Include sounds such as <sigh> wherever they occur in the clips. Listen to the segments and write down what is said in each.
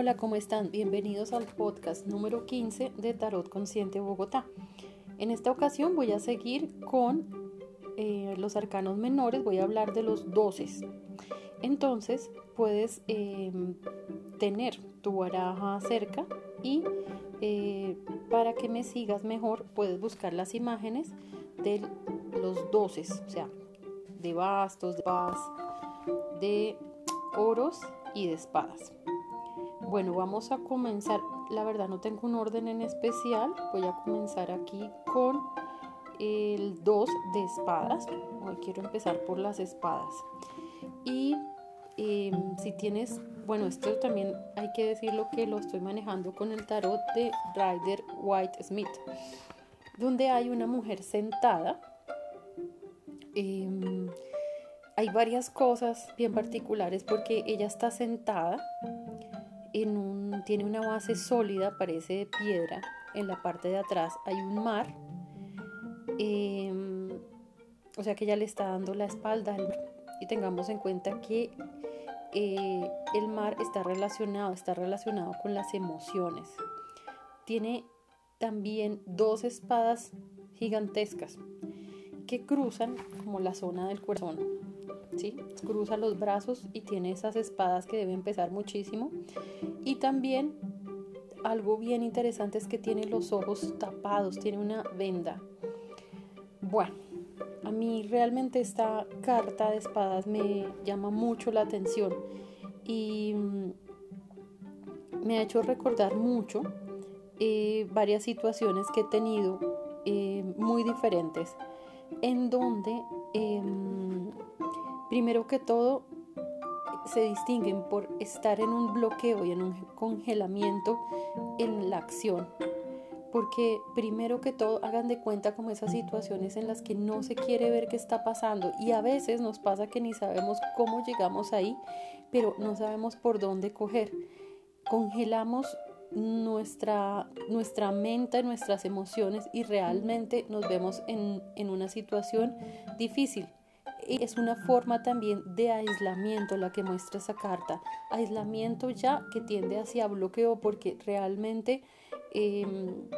Hola, ¿cómo están? Bienvenidos al podcast número 15 de Tarot Consciente Bogotá. En esta ocasión voy a seguir con eh, los arcanos menores, voy a hablar de los doces. Entonces puedes em, tener tu baraja cerca y eh, para que me sigas mejor puedes buscar las imágenes de los doces, o sea, de bastos, de paz, de oros y de espadas. Bueno, vamos a comenzar. La verdad no tengo un orden en especial. Voy a comenzar aquí con el 2 de espadas. Hoy quiero empezar por las espadas. Y em, si tienes, bueno, esto también hay que decirlo que lo estoy manejando con el tarot de Rider White Smith, donde hay una mujer sentada. Em, hay varias cosas bien particulares porque ella está sentada tiene una base sólida, parece de piedra. En la parte de atrás hay un mar. Em, o sea que ya le está dando la espalda Y tengamos en cuenta que eh, el mar está relacionado, está relacionado con las emociones. Tiene también dos espadas gigantescas que cruzan como la zona del corazón. ¿Sí? Cruza los brazos y tiene esas espadas que deben pesar muchísimo. Y también algo bien interesante es que tiene los ojos tapados, tiene una venda. Bueno, a mí realmente esta carta de espadas me llama mucho la atención y mm, me ha hecho recordar mucho eh, varias situaciones que he tenido eh, muy diferentes en donde em, primero que todo se distinguen por estar en un bloqueo y en un congelamiento en la acción. Porque primero que todo hagan de cuenta como esas situaciones en las que no se quiere ver qué está pasando y a veces nos pasa que ni sabemos cómo llegamos ahí, pero no sabemos por dónde coger. Congelamos nuestra, nuestra mente, nuestras emociones y realmente nos vemos en, en una situación difícil. Y es una forma también de aislamiento la que muestra esa carta. Aislamiento ya que tiende hacia bloqueo porque realmente em,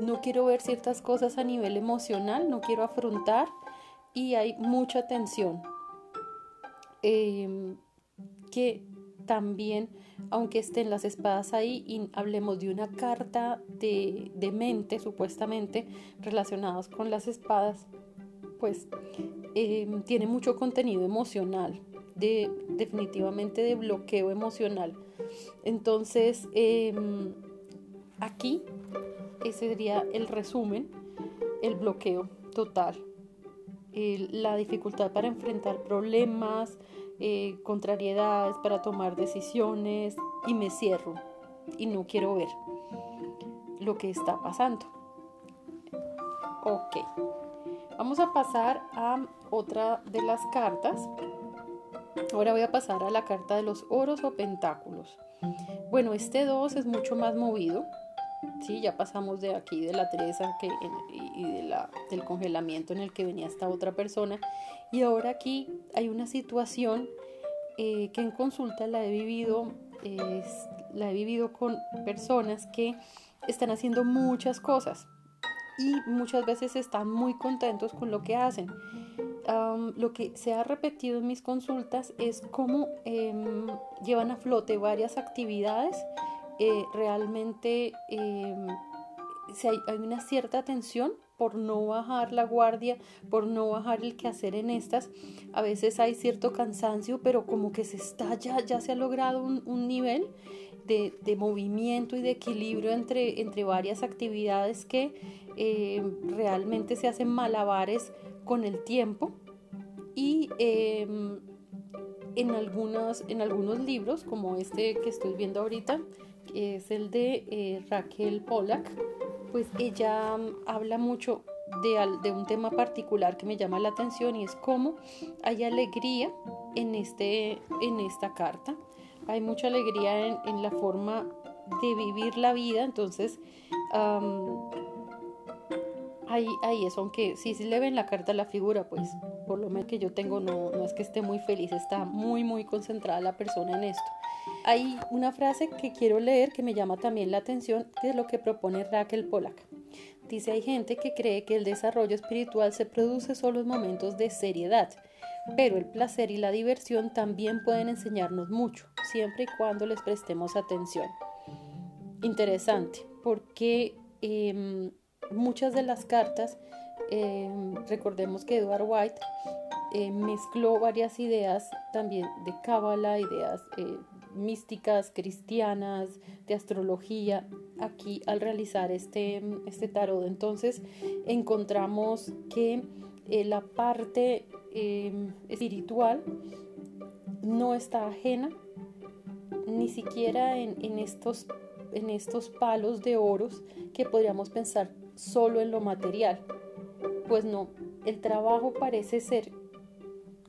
no quiero ver ciertas cosas a nivel emocional, no quiero afrontar y hay mucha tensión. Em, que también, aunque estén las espadas ahí y hablemos de una carta de, mente, supuestamente, relacionadas con las espadas, pues em, tiene mucho contenido emocional, de, definitivamente de bloqueo emocional. Entonces, em, aquí ese sería el resumen, el bloqueo total, la dificultad para enfrentar problemas, eh, contrariedades para tomar decisiones y me cierro y no quiero ver lo que está pasando. Ok, vamos a pasar a otra de las cartas. Ahora voy a pasar a la carta de los oros o pentáculos. Bueno, este 2 es mucho más movido. Sí, ya pasamos de aquí de la treza que, y de la, del congelamiento en el que venía esta otra persona. Y ahora aquí hay una situación eh, que en consulta la he vivido, la he vivido con personas que están haciendo muchas cosas y muchas veces están muy contentos con lo que hacen. lo que se ha repetido en mis consultas es cómo em, llevan a flote varias actividades eh, realmente em, hay, una cierta tensión por no bajar la guardia, por no bajar el quehacer en estas. A veces hay cierto cansancio, pero como que se está ya, ya se ha logrado un, nivel de, movimiento y de equilibrio entre, entre varias actividades que em, realmente se hacen malabares con el tiempo. Y em, en, algunos, en algunos libros, como este que estoy viendo ahorita, es el de eh, Raquel Pollack, pues ella mm, habla mucho de, un tema particular que me llama la atención y es cómo hay alegría en, este, en esta carta. Hay mucha alegría en, la forma de vivir la vida, entonces ahí, ahí eso, aunque si sí, le ven la carta a la figura, pues por lo menos que yo tengo no, no es que esté muy feliz, está muy muy concentrada la persona en esto. hay una frase que quiero leer que me llama también la atención, que es lo que propone Raquel Pollack. Dice, hay gente que cree que el desarrollo espiritual se produce solo en momentos de seriedad, pero el placer y la diversión también pueden enseñarnos mucho, siempre y cuando les prestemos atención. Interesante, porque em, muchas de las cartas, em, recordemos que Edward White eh, mezcló varias ideas también de cábala, ideas eh, místicas, cristianas, de astrología, aquí al realizar este, este tarot. Entonces encontramos que eh, la parte em, espiritual no está ajena ni siquiera en, en, estos, en estos palos de oros que podríamos pensar solo en lo material. Pues no, el trabajo parece ser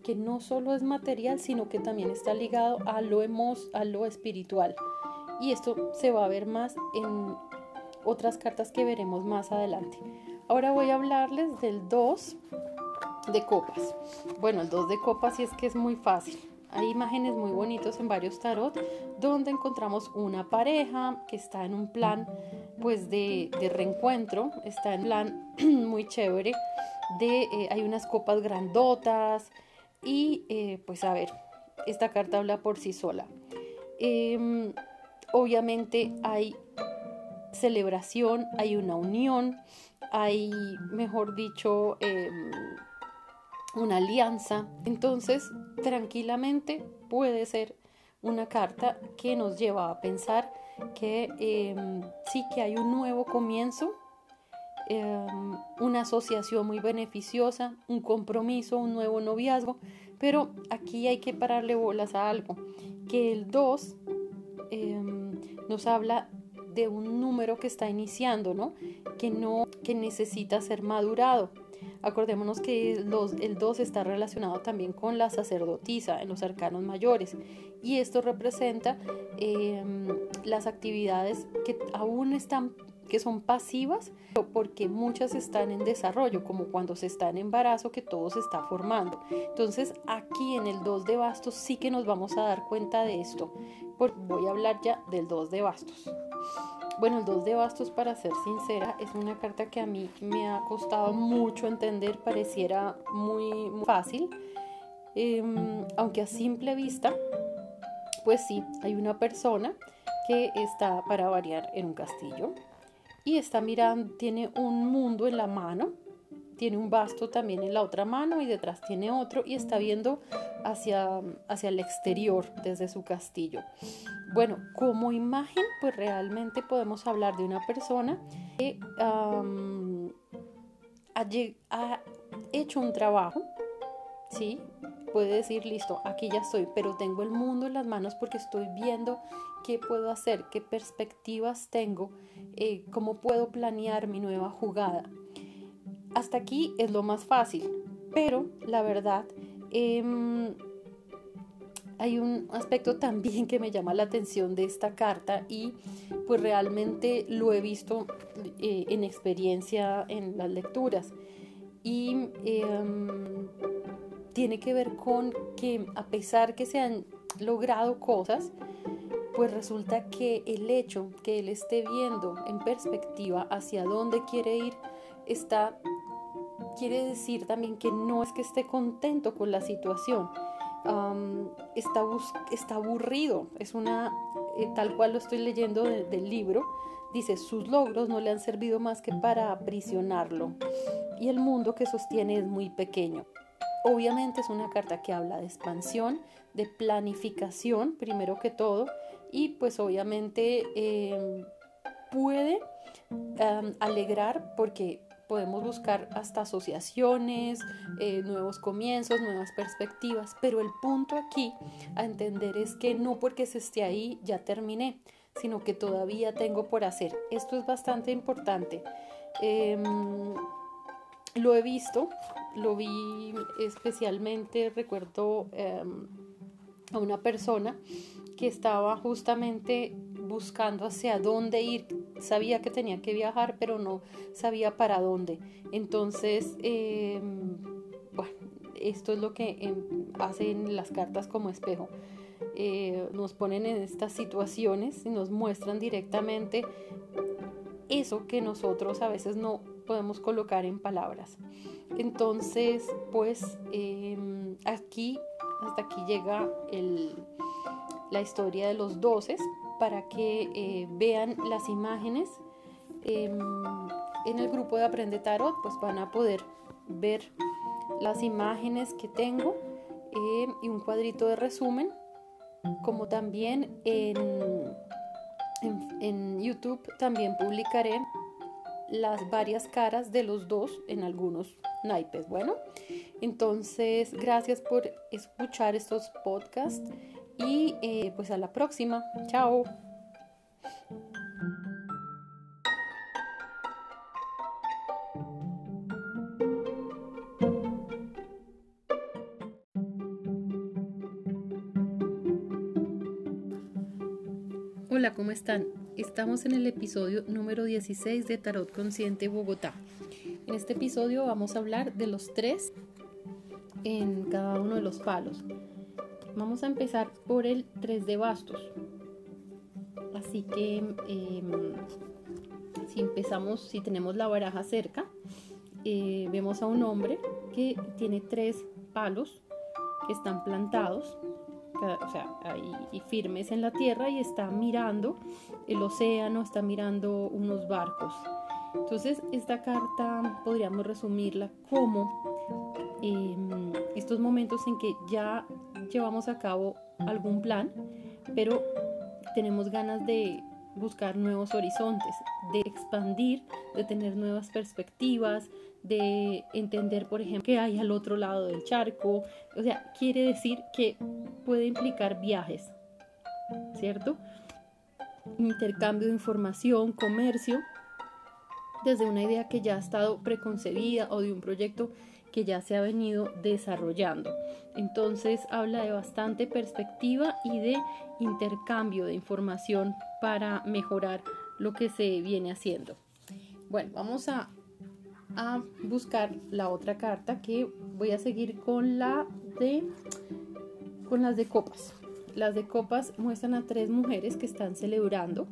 que no solo es material, sino que también está ligado a lo, hemos, a lo espiritual. Y esto se va a ver más en otras cartas que veremos más adelante. Ahora voy a hablarles del 2 de copas. Bueno, el 2 de copas sí es que es muy fácil. Hay imágenes muy bonitos en varios tarot donde encontramos una pareja que está en un plan pues de, reencuentro, está en plan <clears throat> muy chévere, de, eh, hay unas copas grandotas, y eh, pues a ver, esta carta habla por sí sola. Em, obviamente hay celebración, hay una unión, hay, mejor dicho, em, una alianza. Entonces, tranquilamente puede ser una carta que nos lleva a pensar que em, sí que hay un nuevo comienzo Em, una asociación muy beneficiosa, un compromiso, un nuevo noviazgo, pero aquí hay que pararle bolas a algo, que el 2 em, nos habla de un número que está iniciando, ¿no? Que, no, que necesita ser madurado. Acordémonos que el 2 está relacionado también con la sacerdotisa en los arcanos mayores y esto representa em, las actividades que aún están que son pasivas porque muchas están en desarrollo, como cuando se está en embarazo que todo se está formando. Entonces aquí en el 2 de bastos sí que nos vamos a dar cuenta de esto. voy a hablar ya del 2 de bastos. Bueno, el 2 de bastos, para ser sincera, es una carta que a mí me ha costado mucho entender, pareciera muy, fácil, em, aunque a simple vista, pues sí, hay una persona que está para variar en un castillo, y está mirando, tiene un mundo en la mano, tiene un basto también en la otra mano y detrás tiene otro y está viendo hacia, hacia el exterior desde su castillo. Bueno, como imagen, pues realmente podemos hablar de una persona que ha, hecho un trabajo, ¿sí? puede decir, listo, aquí ya estoy, pero tengo el mundo en las manos porque estoy viendo qué puedo hacer, qué perspectivas tengo, eh, cómo puedo planear mi nueva jugada. Hasta aquí es lo más fácil, pero la verdad, em, hay un aspecto también que me llama la atención de esta carta y pues realmente lo he visto eh, en experiencia en las lecturas. Y em, tiene que ver con que a pesar que se han logrado cosas, pues resulta que el hecho que él esté viendo en perspectiva hacia dónde quiere ir está quiere decir también que no es que esté contento con la situación está, está aburrido. Es una eh, tal cual lo estoy leyendo del libro dice sus logros no le han servido más que para aprisionarlo y el mundo que sostiene es muy pequeño Obviamente es una carta que habla de expansión, de planificación, primero que todo, y pues obviamente em, puede alegrar porque podemos buscar hasta asociaciones, eh, nuevos comienzos, nuevas perspectivas, pero el punto aquí a entender es que no porque se esté ahí ya terminé, sino que todavía tengo por hacer. Esto es bastante importante. Em, lo he visto lo vi especialmente, recuerdo em, a una persona que estaba justamente buscando hacia dónde ir, sabía que tenía que viajar, pero no sabía para dónde. Entonces, em, bueno, esto es lo que em, hacen las cartas como espejo. eh, nos ponen en estas situaciones y nos muestran directamente eso que nosotros a veces no podemos colocar en palabras. Entonces, pues em, aquí, hasta aquí llega la historia de los doces para que eh, vean las imágenes. Em, en el grupo de Aprende Tarot, pues van a poder ver las imágenes que tengo em, y un cuadrito de resumen, como también en, en YouTube también publicaré las varias caras de los dos en algunos naipes. Bueno, entonces gracias por escuchar estos podcasts y eh, pues a la próxima. Chao. Hola, ¿cómo están? Estamos en el episodio número 16 de Tarot Consciente Bogotá. En este episodio vamos a hablar de los tres en cada uno de los palos. Vamos a empezar por el 3 de bastos. Así que em, si empezamos, si tenemos la baraja cerca, eh, vemos a un hombre que tiene tres palos que están plantados o sea, ahí firmes en la tierra y está mirando el océano, está mirando unos barcos. Entonces, esta carta podríamos resumirla como em, estos momentos en que ya llevamos a cabo algún plan, pero tenemos ganas de buscar nuevos horizontes, de expandir, de tener nuevas perspectivas, de entender, por ejemplo, qué hay al otro lado del charco. O sea, quiere decir que puede implicar viajes, ¿cierto? Intercambio de información, comercio, desde una idea que ya ha estado preconcebida o de un proyecto que ya se ha venido desarrollando. Entonces habla de bastante perspectiva y de intercambio de información para mejorar lo que se viene haciendo. Bueno, vamos a buscar la otra carta que voy a seguir con la de con las de copas. Las de copas muestran a tres mujeres que están celebrando.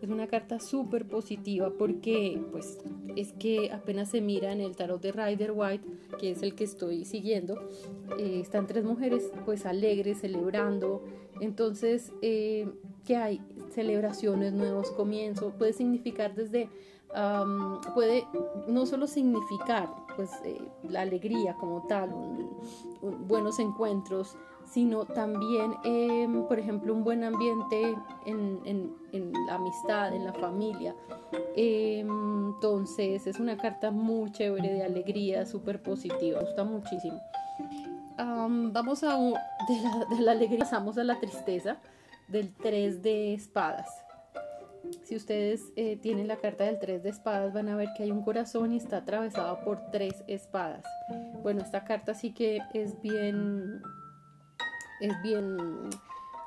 Es una carta súper positiva porque pues es que apenas se mira en el tarot de Rider White, que es el que estoy siguiendo, eh, están tres mujeres pues alegres, celebrando. Entonces, eh, ¿qué hay? Celebraciones, nuevos comienzos. Puede significar desde puede no solo significar pues, eh, la alegría como tal, buenos encuentros, sino también, em, por ejemplo, un buen ambiente en, la amistad, en la familia. Em, entonces, es una carta muy chévere de alegría, súper positiva, me gusta muchísimo. vamos a de la, de la alegría, pasamos a la tristeza del 3 de espadas. Si ustedes eh, tienen la carta del 3 de espadas, van a ver que hay un corazón y está atravesado por tres espadas. Bueno, esta carta sí que es bien, es bien,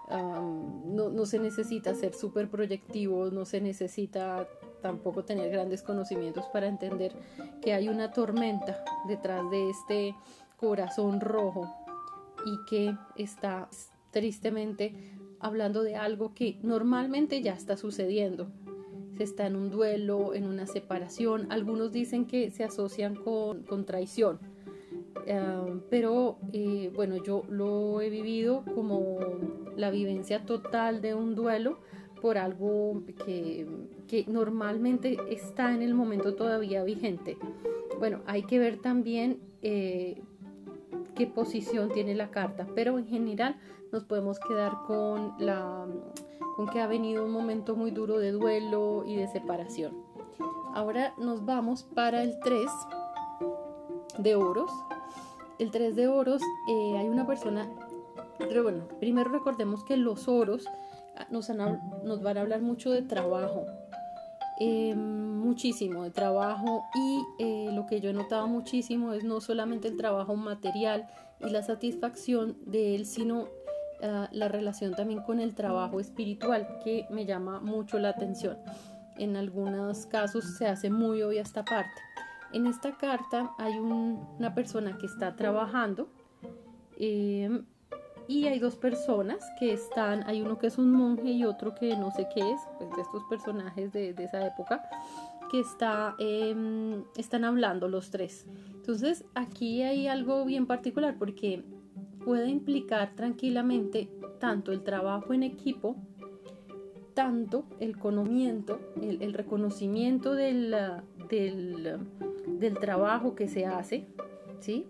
no, no, se necesita ser súper proyectivo, no se necesita tampoco tener grandes conocimientos para entender que hay una tormenta detrás de este corazón rojo y que está tristemente hablando de algo que normalmente ya está sucediendo. Se está en un duelo, en una separación. Algunos dicen que se asocian con, traición. Eh, pero eh, bueno, yo lo he vivido como la vivencia total de un duelo por algo que, normalmente está en el momento todavía vigente. Bueno, hay que ver también eh, qué posición tiene la carta, pero en general nos podemos quedar con, la, con que ha venido un momento muy duro de duelo y de separación. Ahora nos vamos para el 3 de oros. El 3 de oros eh, hay una persona, pero bueno, primero recordemos que los oros ah, nos, van a hablar mucho de trabajo, eh, muchísimo de trabajo y eh, lo que yo he notado muchísimo es no solamente el trabajo material y la satisfacción de él, sino Ah, la relación también con el trabajo espiritual que me llama mucho la atención. En algunos casos se hace muy obvia esta parte. En esta carta hay una persona que está trabajando em, y hay dos personas que están, hay uno que es un monje y otro que no sé qué es, pues de estos personajes de, de esa época, que está, em, están hablando los tres. Entonces aquí hay algo bien particular porque puede implicar tranquilamente tanto el trabajo en equipo, tanto el conocimiento, el, reconocimiento del, del, del, trabajo que se hace, ¿sí?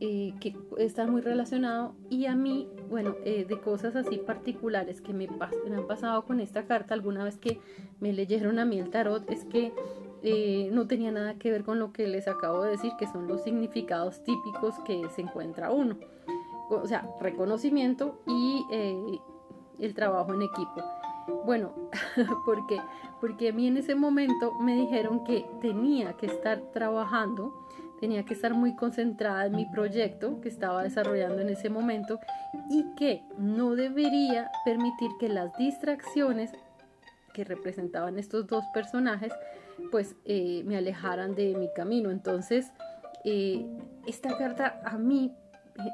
Eh, que está muy relacionado y a mí, bueno, eh, de cosas así particulares que me, han pasado con esta carta alguna vez que me leyeron a mí el tarot es que eh, no tenía nada que ver con lo que les acabo de decir, que son los significados típicos que se encuentra uno. O sea, reconocimiento y el trabajo en equipo. Bueno, <laughs> porque porque a mí en ese momento me dijeron que tenía que estar trabajando tenía que estar muy concentrada en mi proyecto que estaba desarrollando en ese momento y que no debería permitir que las distracciones que representaban estos dos personajes pues eh, me alejaran de mi camino. Entonces, eh, esta carta a mí,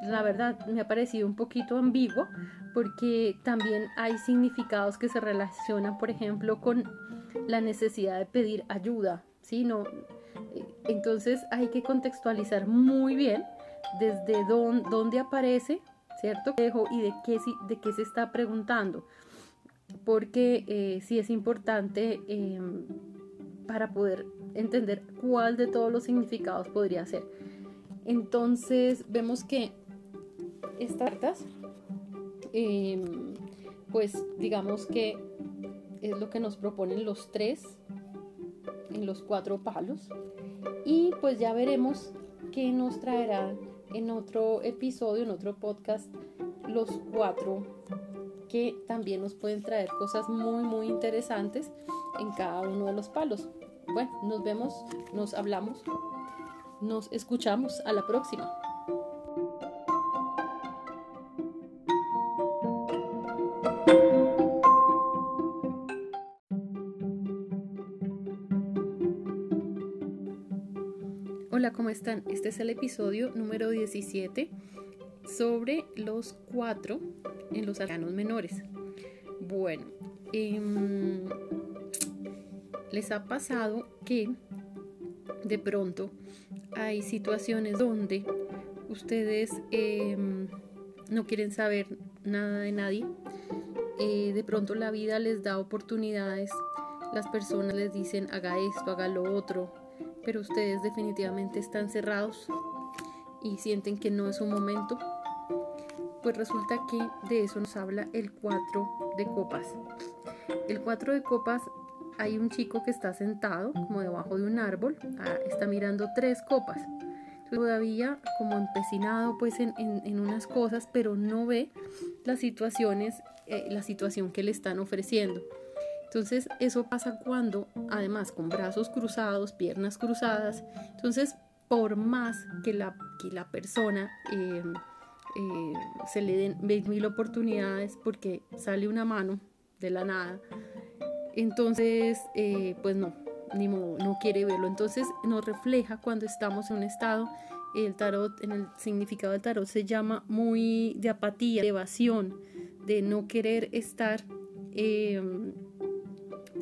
la verdad, me ha parecido un poquito ambiguo porque también hay significados que se relacionan, por ejemplo, con la necesidad de pedir ayuda. ¿sí? No, entonces hay que contextualizar muy bien desde dónde, aparece, ¿cierto? Y de qué, de qué se está preguntando. Porque eh, sí es importante em, para poder entender cuál de todos los significados podría ser. Entonces vemos que estas cartas, em, pues digamos que es lo que nos proponen los tres en los cuatro palos. Y pues ya veremos qué nos traerá en otro episodio, en otro podcast, los cuatro que también nos pueden traer cosas muy, muy interesantes en cada uno de los palos. Bueno, nos vemos, nos hablamos, nos escuchamos. A la próxima. Hola, ¿cómo están? Este es el episodio número 17 sobre los cuatro en los arcanos menores. Bueno, em, les ha pasado que de pronto hay situaciones donde ustedes em, no quieren saber nada de nadie. Eh, de pronto la vida les da oportunidades. Las personas les dicen haga esto, haga lo otro, pero ustedes definitivamente están cerrados y sienten que no es un momento, pues resulta que de eso nos habla el 4 de copas. El 4 de copas hay un chico que está sentado como debajo de un árbol, ah, está mirando tres copas. Todavía como empecinado pues en, unas cosas, pero no ve las situaciones, eh, la situación que le están ofreciendo. Entonces eso pasa cuando, además, con brazos cruzados, piernas cruzadas, entonces por más que la, que la persona eh, eh, se le den mil oportunidades porque sale una mano de la nada, entonces eh, pues no, ni no quiere verlo. Entonces nos refleja cuando estamos en un estado, el tarot, en el significado del tarot se llama muy de apatía, de evasión, de no querer estar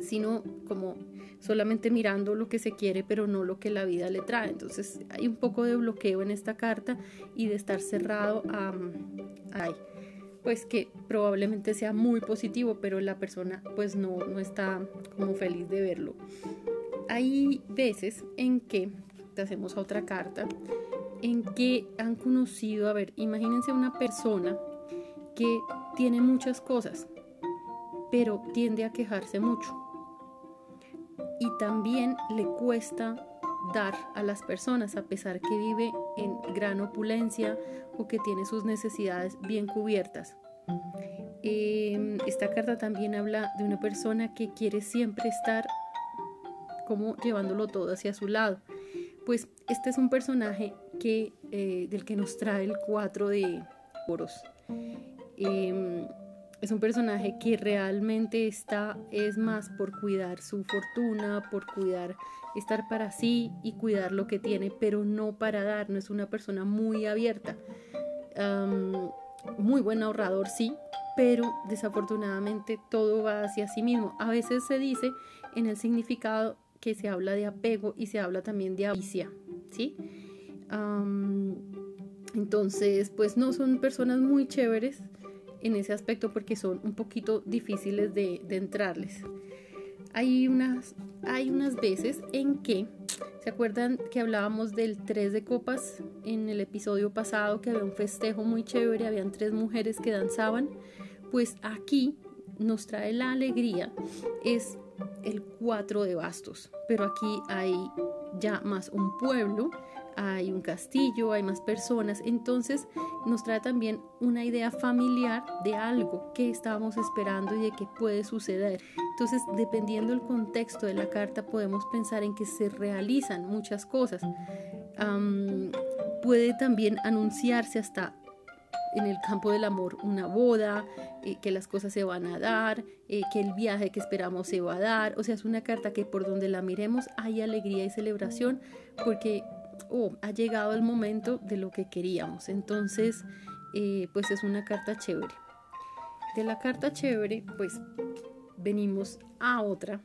sino como solamente mirando lo que se quiere, pero no lo que la vida le trae. Entonces hay un poco de bloqueo en esta carta y de estar cerrado a, pues que probablemente sea muy positivo, pero la persona pues no, no está como feliz de verlo. Hay veces en que, te hacemos otra carta, en que han conocido, a ver, imagínense una persona que tiene muchas cosas, pero tiende a quejarse mucho y también le cuesta dar a las personas a pesar que vive en gran opulencia o que tiene sus necesidades bien cubiertas. Em, esta carta también habla de una persona que quiere siempre estar como llevándolo todo hacia su lado. Pues este es un personaje que, eh, del que nos trae el cuatro de oros. Em, es un personaje que realmente está, es más por cuidar su fortuna, por cuidar, estar para sí y cuidar lo que tiene, pero no para dar, no es una persona muy abierta. muy buen ahorrador, sí, pero desafortunadamente todo va hacia sí mismo. A veces se dice en el significado que se habla de apego y se habla también de avaricia, ¿sí? entonces, pues no son personas muy chéveres en ese aspecto porque son un poquito difíciles de, de entrarles. Hay unas, hay unas veces en que, ¿se acuerdan que hablábamos del tres de copas en el episodio pasado, que había un festejo muy chévere, habían tres mujeres que danzaban? Pues aquí nos trae la alegría, es el cuatro de bastos, pero aquí hay ya más un pueblo hay un castillo, hay más personas, entonces nos trae también una idea familiar de algo que estábamos esperando y de que puede suceder. Entonces, dependiendo del contexto de la carta, podemos pensar en que se realizan muchas cosas. puede también anunciarse hasta en el campo del amor una boda, eh, que las cosas se van a dar, eh, que el viaje que esperamos se va a dar. O sea, es una carta que por donde la miremos hay alegría y celebración porque oh, ha llegado el momento de lo que queríamos. Entonces, eh, pues es una carta chévere. De la carta chévere, pues venimos a otra,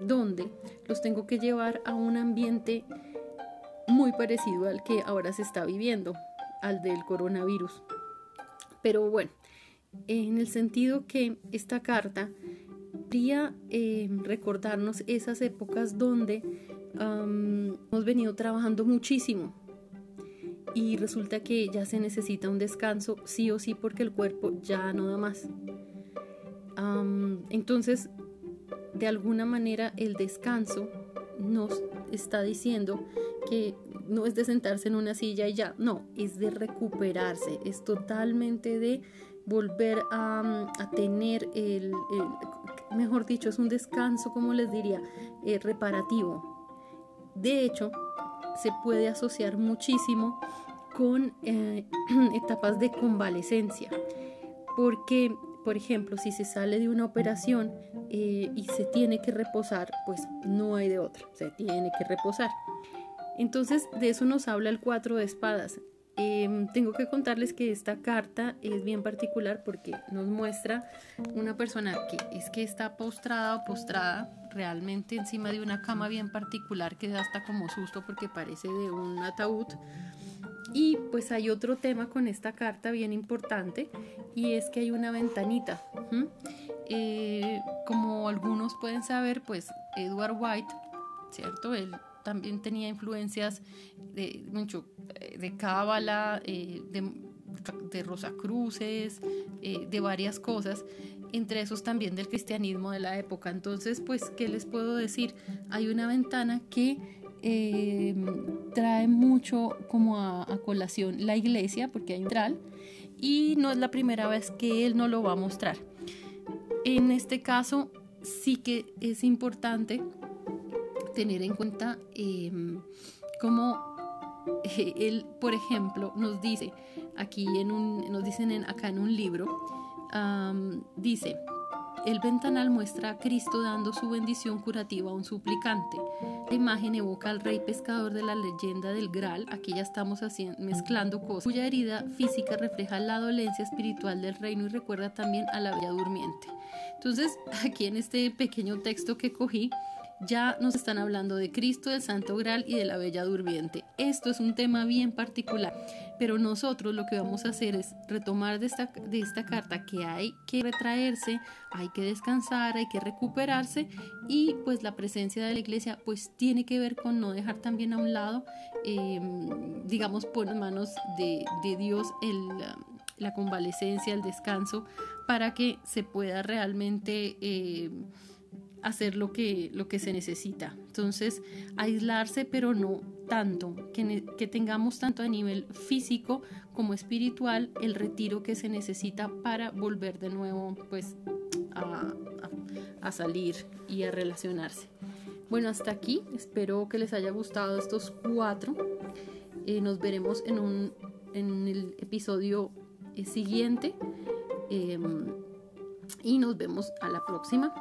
donde los tengo que llevar a un ambiente muy parecido al que ahora se está viviendo, al del coronavirus. Pero bueno, en el sentido que esta carta quería eh, recordarnos esas épocas donde hemos venido trabajando muchísimo y resulta que ya se necesita un descanso sí o sí porque el cuerpo ya no da más. entonces, de alguna manera el descanso nos está diciendo que no es de sentarse en una silla y ya, no, es de recuperarse, es totalmente de volver a, tener el, mejor dicho, es un descanso, como les diría, eh, reparativo, de hecho, se puede asociar muchísimo con eh, <clears throat> etapas de convalecencia, porque, por ejemplo, si se sale de una operación eh, y se tiene que reposar, pues no hay de otra, se tiene que reposar. Entonces, de eso nos habla el cuatro de espadas. Em, tengo que contarles que esta carta es bien particular porque nos muestra una persona que es que está postrada o postrada realmente encima de una cama bien particular que da hasta como susto porque parece de un ataúd. Y pues hay otro tema con esta carta bien importante y es que hay una ventanita. Eh, como algunos pueden saber, pues Edward White, ¿cierto? Él también tenía influencias de mucho de cábala, eh, de, de Rosacruces, eh, de varias cosas entre esos también del cristianismo de la época. Entonces, pues, ¿qué les puedo decir? Hay una ventana que eh, trae mucho como a, colación la iglesia, porque hay un tral, y no es la primera vez que él no lo va a mostrar. En este caso, sí que es importante tener en cuenta em, cómo eh, él, por ejemplo, nos dice aquí en un, nos dicen en, acá en un libro, dice, el ventanal muestra a Cristo dando su bendición curativa a un suplicante. La imagen evoca al rey pescador de la leyenda del Graal, aquí ya estamos haciendo, mezclando cosas, cuya herida física refleja la dolencia espiritual del reino y recuerda también a la bella durmiente. Entonces, <laughs> aquí en este pequeño texto que cogí, ya nos están hablando de Cristo, del Santo Graal y de la Bella Durmiente. Esto es un tema bien particular, pero nosotros lo que vamos a hacer es retomar de esta, de esta carta que hay que retraerse, hay que descansar, hay que recuperarse y pues la presencia de la iglesia pues tiene que ver con no dejar también a un lado, em, digamos, por manos de, Dios el la convalecencia, el descanso, para que se pueda realmente em, hacer lo que, lo que se necesita. Entonces, aislarse, pero no tanto, que, que, tengamos tanto a nivel físico como espiritual el retiro que se necesita para volver de nuevo pues, a, a, salir y a relacionarse. Bueno, hasta aquí. Espero que les haya gustado estos cuatro. Eh, nos veremos en, un, en el episodio eh, siguiente. Em, y nos vemos a la próxima.